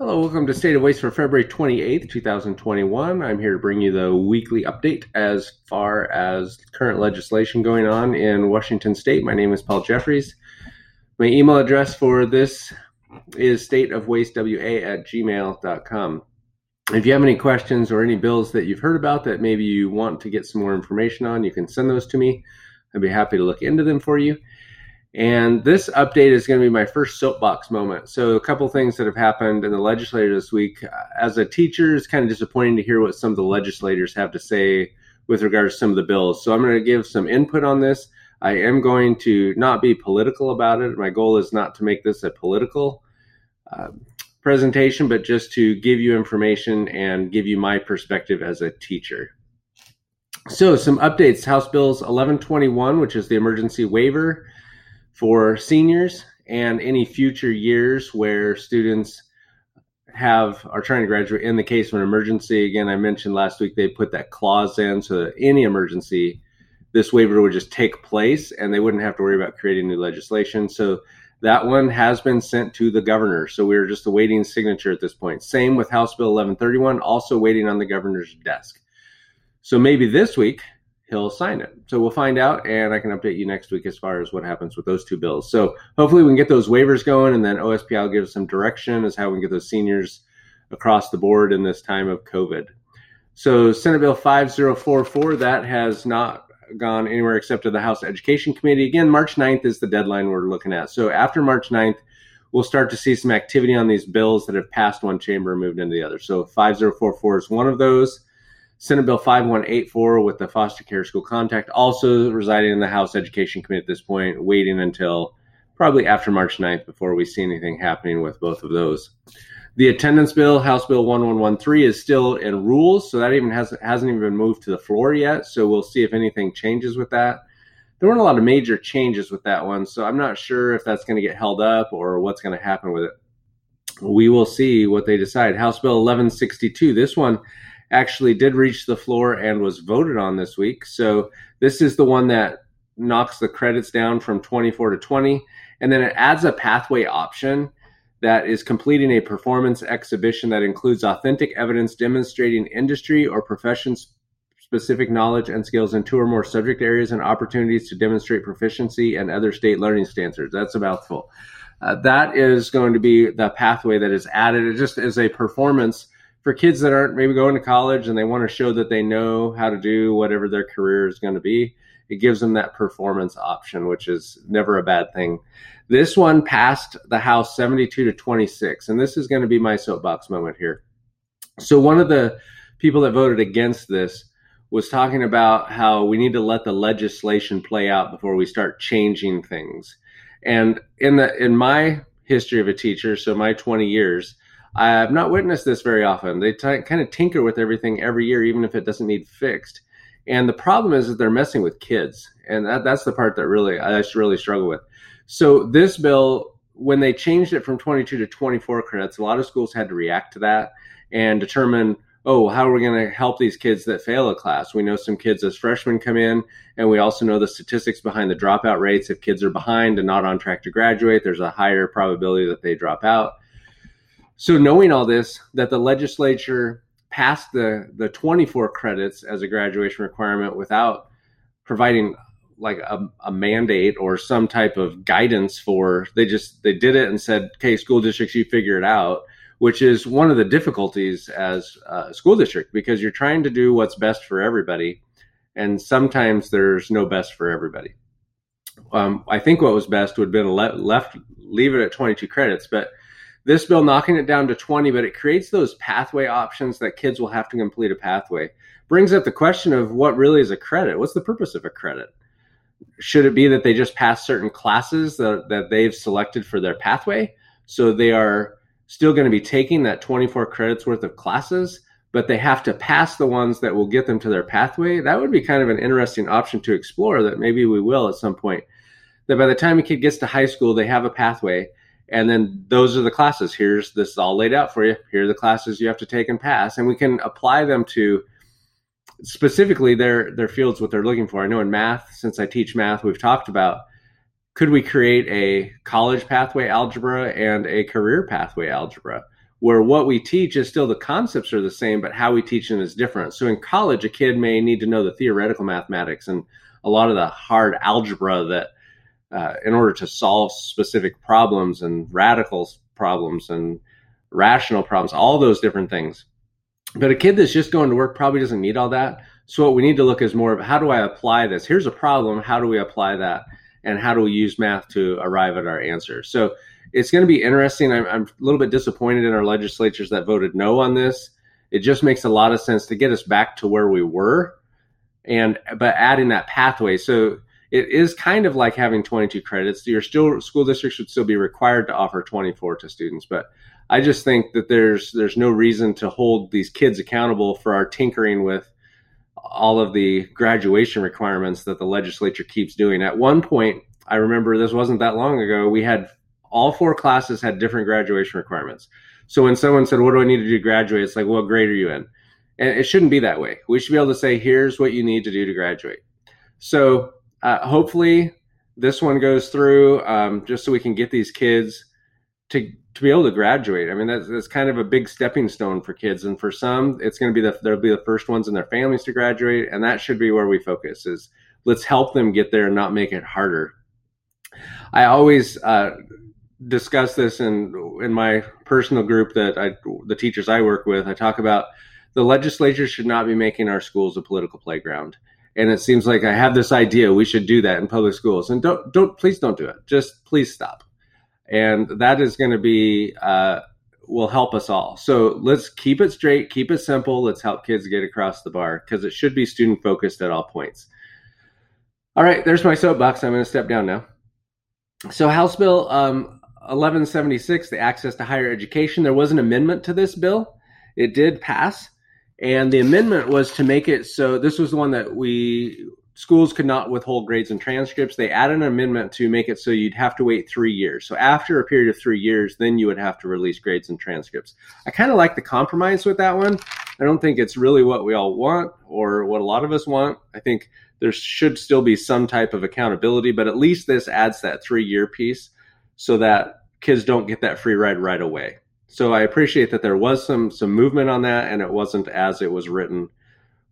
Hello, welcome to State of Waste for February 28th, 2021. I'm here to bring you the weekly update as far as current legislation going on in Washington State. My name is Paul Jeffries. My email address for this is stateofwastewa at gmail.com. If you have any questions or any bills that you've heard about that maybe you want to get some more information on, you can send those to me. I'd be happy to look into them for you. And this update is going to be my first soapbox moment. So, a couple things that have happened in the legislature this week. As a teacher, it's kind of disappointing to hear what some of the legislators have to say with regards to some of the bills. So, I'm going to give some input on this. I am going to not be political about it. My goal is not to make this a political uh, presentation, but just to give you information and give you my perspective as a teacher. So, some updates House Bills 1121, which is the emergency waiver for seniors and any future years where students have are trying to graduate in the case of an emergency. Again i mentioned last week they put that clause in so that any emergency this waiver would just take place and they wouldn't have to worry about creating new legislation. So that one has been sent to the governor. So we're just awaiting signature at this point. Same with house bill 1131 also waiting on the governor's desk. So maybe this week he'll sign it. So we'll find out, and I can update you next week as far as what happens with those two bills. So hopefully we can get those waivers going, and then OSPI will give us some direction as how we can get those seniors across the board in this time of COVID. So Senate Bill 5044, that has not gone anywhere except to the House Education Committee. Again, March 9th is the deadline we're looking at. So after March 9th, we'll start to see some activity on these bills that have passed one chamber and moved into the other. So 5044 is one of those. Senate Bill 5184 with the foster care school contact, also residing in the House Education Committee at this point, waiting until probably after March 9th before we see anything happening with both of those. The attendance bill, House Bill 1113, is still in rules, so that even hasn't hasn't even been moved to the floor yet. So we'll see if anything changes with that. There weren't a lot of major changes with that one, so I'm not sure if that's going to get held up or what's going to happen with it. We will see what they decide. House Bill 1162, this one actually did reach the floor and was voted on this week. So this is the one that knocks the credits down from 24 to 20. And then it adds a pathway option that is completing a performance exhibition that includes authentic evidence demonstrating industry or profession specific knowledge and skills in two or more subject areas and opportunities to demonstrate proficiency and other state learning standards. That's a mouthful. Uh, that is going to be the pathway that is added. It just is a performance for kids that aren't maybe going to college and they want to show that they know how to do whatever their career is going to be, it gives them that performance option, which is never a bad thing. This one passed the House 72 to 26, and this is going to be my soapbox moment here. So, one of the people that voted against this was talking about how we need to let the legislation play out before we start changing things. And in the in my history of a teacher, so my 20 years, I have not witnessed this very often. They t- kind of tinker with everything every year, even if it doesn't need fixed. And the problem is that they're messing with kids, and that, that's the part that really I really struggle with. So this bill, when they changed it from 22 to 24 credits, a lot of schools had to react to that and determine, oh, how are we going to help these kids that fail a class? We know some kids as freshmen come in, and we also know the statistics behind the dropout rates. If kids are behind and not on track to graduate, there's a higher probability that they drop out. So knowing all this, that the legislature passed the the 24 credits as a graduation requirement without providing like a, a, mandate or some type of guidance for they just they did it and said okay school districts you figure it out which is one of the difficulties as a school district because you're trying to do what's best for everybody and sometimes there's no best for everybody. Um, i think what was best would have been le- left leave it at 22 credits but this bill knocking it down to 20, but it creates those pathway options that kids will have to complete a pathway. Brings up the question of what really is a credit. What's the purpose of a credit? Should it be that they just pass certain classes that, that they've selected for their pathway? So they are still going to be taking that 24 credits worth of classes, but they have to pass the ones that will get them to their pathway. That would be kind of an interesting option to explore that maybe we will at some point. That by the time a kid gets to high school, they have a pathway and then those are the classes. Here's this is all laid out for you. Here are the classes you have to take and pass. And we can apply them to specifically their their fields what they're looking for. I know in math since i teach math we've talked about could we create a college pathway algebra and a career pathway algebra where what we teach is still the concepts are the same, but how we teach them is different. So in college, a kid may need to know the theoretical mathematics and a lot of the hard algebra that, uh, in order to solve specific problems and radical problems and rational problems, all those different things. But a kid that's just going to work probably doesn't need all that. So what we need to look is more of how do I apply this? Here's a problem. How do we apply that? And how do we use math to arrive at our answer? So it's going to be interesting. I'm, I'm, a little bit disappointed in our legislatures that voted no on this. It just makes a lot of sense to get us back to where we were, and but adding that pathway. So it is kind of like having 22 credits. Your still school districts should still be required to offer 24 to students, but I just think that there's there's no reason to hold these kids accountable for our tinkering with all of the graduation requirements that the legislature keeps doing. At one point, I remember this wasn't that long ago, we had all four classes had different graduation requirements. So when someone said, What do I need to do to graduate? It's like, What grade are you in? And it shouldn't be that way. We should be able to say, Here's what you need to do to graduate. So uh, hopefully this one goes through um, just so we can get these kids to to be able to graduate. I mean, that's, that's kind of a big stepping stone for kids, and for some, it's going to be the they'll be the first ones in their families to graduate, and that should be where we focus. Is let's help them get there and not make it harder. I always uh, discuss this in in my personal group that I the teachers I work with. I talk about the legislature should not be making our schools a political playground. And it seems like I have this idea we should do that in public schools. And don't don't please don't do it. Just please stop. And that is going to be uh, will help us all. So let's keep it straight, keep it simple. Let's help kids get across the bar because it should be student focused at all points. All right, there's my soapbox. I'm going to step down now. So House Bill um, 1176, the Access to Higher Education, there was an amendment to this bill. It did pass. And the amendment was to make it so this was the one that we schools could not withhold grades and transcripts. They added an amendment to make it so you'd have to wait three years. So after a period of three years, then you would have to release grades and transcripts. I kind of like the compromise with that one. I don't think it's really what we all want or what a lot of us want. I think there should still be some type of accountability, but at least this adds that three year piece so that kids don't get that free ride right away. So I appreciate that there was some some movement on that, and it wasn't as it was written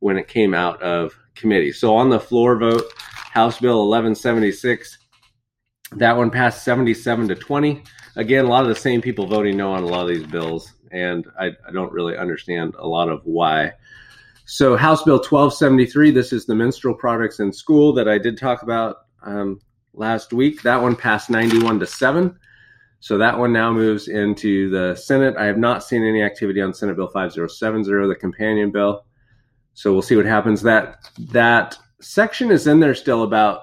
when it came out of committee. So on the floor vote, House Bill 1176, that one passed 77 to 20. Again, a lot of the same people voting no on a lot of these bills, and I, I don't really understand a lot of why. So House Bill 1273, this is the menstrual products in school that I did talk about um, last week. That one passed 91 to 7. So that one now moves into the Senate. I have not seen any activity on Senate Bill 5070, the companion bill. So we'll see what happens. That that section is in there still about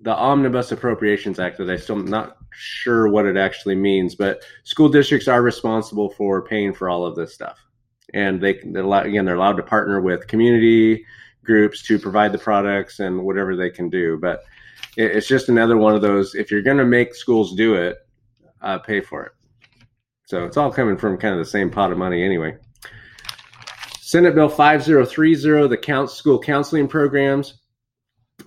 the Omnibus Appropriations Act that I still not sure what it actually means, but school districts are responsible for paying for all of this stuff. And they, they're allowed, again, they're allowed to partner with community groups to provide the products and whatever they can do. But it's just another one of those. If you're going to make schools do it, uh, pay for it. So it's all coming from kind of the same pot of money anyway. Senate Bill 5030, the count, school counseling programs.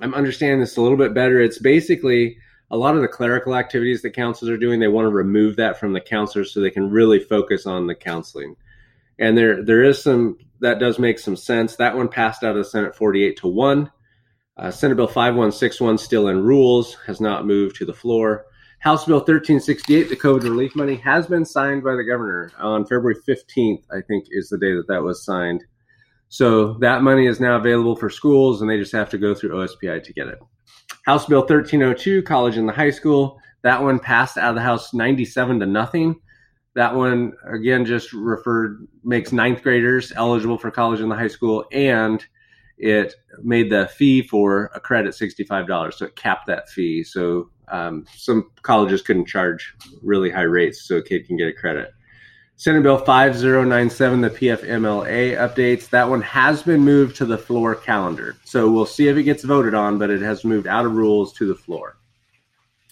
I'm understanding this a little bit better. It's basically a lot of the clerical activities that counselors are doing. They want to remove that from the counselors so they can really focus on the counseling. And there, there is some that does make some sense. That one passed out of the Senate 48 to one. Uh, Senate Bill 5161 still in rules, has not moved to the floor. House Bill 1368, the COVID relief money, has been signed by the governor on February 15th, I think is the day that that was signed. So that money is now available for schools, and they just have to go through OSPI to get it. House Bill 1302, college and the high school, that one passed out of the House 97 to nothing. That one, again, just referred, makes ninth graders eligible for college and the high school, and it made the fee for a credit $65. So it capped that fee. So um, some colleges couldn't charge really high rates so a kid can get a credit. Senate Bill 5097, the PFMLA updates, that one has been moved to the floor calendar. So we'll see if it gets voted on, but it has moved out of rules to the floor.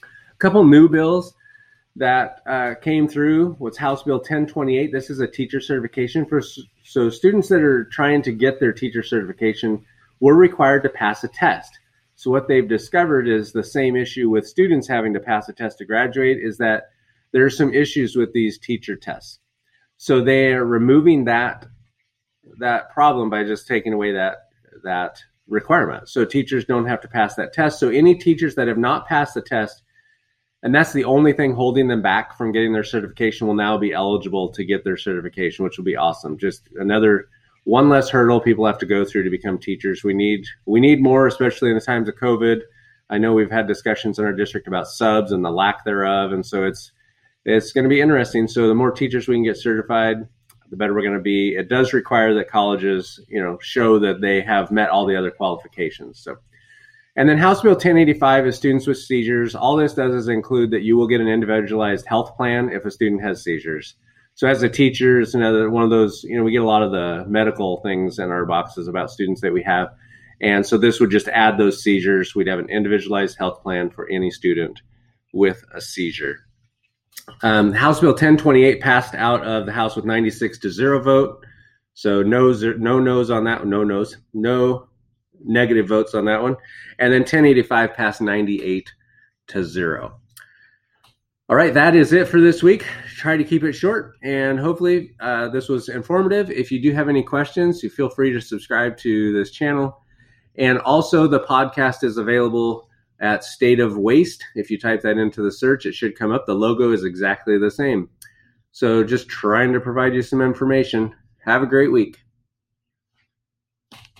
A couple new bills that uh, came through was House Bill 1028. This is a teacher certification for so students that are trying to get their teacher certification were required to pass a test. So what they've discovered is the same issue with students having to pass a test to graduate is that there are some issues with these teacher tests. So they're removing that that problem by just taking away that that requirement. So teachers don't have to pass that test. So any teachers that have not passed the test, and that's the only thing holding them back from getting their certification, will now be eligible to get their certification, which will be awesome. Just another one less hurdle people have to go through to become teachers. We need we need more, especially in the times of COVID. I know we've had discussions in our district about subs and the lack thereof, and so it's it's going to be interesting. So the more teachers we can get certified, the better we're going to be. It does require that colleges, you know, show that they have met all the other qualifications. So, and then House Bill 1085 is students with seizures. All this does is include that you will get an individualized health plan if a student has seizures. So as a teacher, it's another one of those, you know, we get a lot of the medical things in our boxes about students that we have. And so this would just add those seizures. We'd have an individualized health plan for any student with a seizure. Um, House Bill 1028 passed out of the House with 96 to zero vote. So no, no no's on that no no's, no negative votes on that one. And then 1085 passed 98 to zero. All right, that is it for this week. Try to keep it short, and hopefully, uh, this was informative. If you do have any questions, you feel free to subscribe to this channel. And also, the podcast is available at State of Waste. If you type that into the search, it should come up. The logo is exactly the same. So, just trying to provide you some information. Have a great week.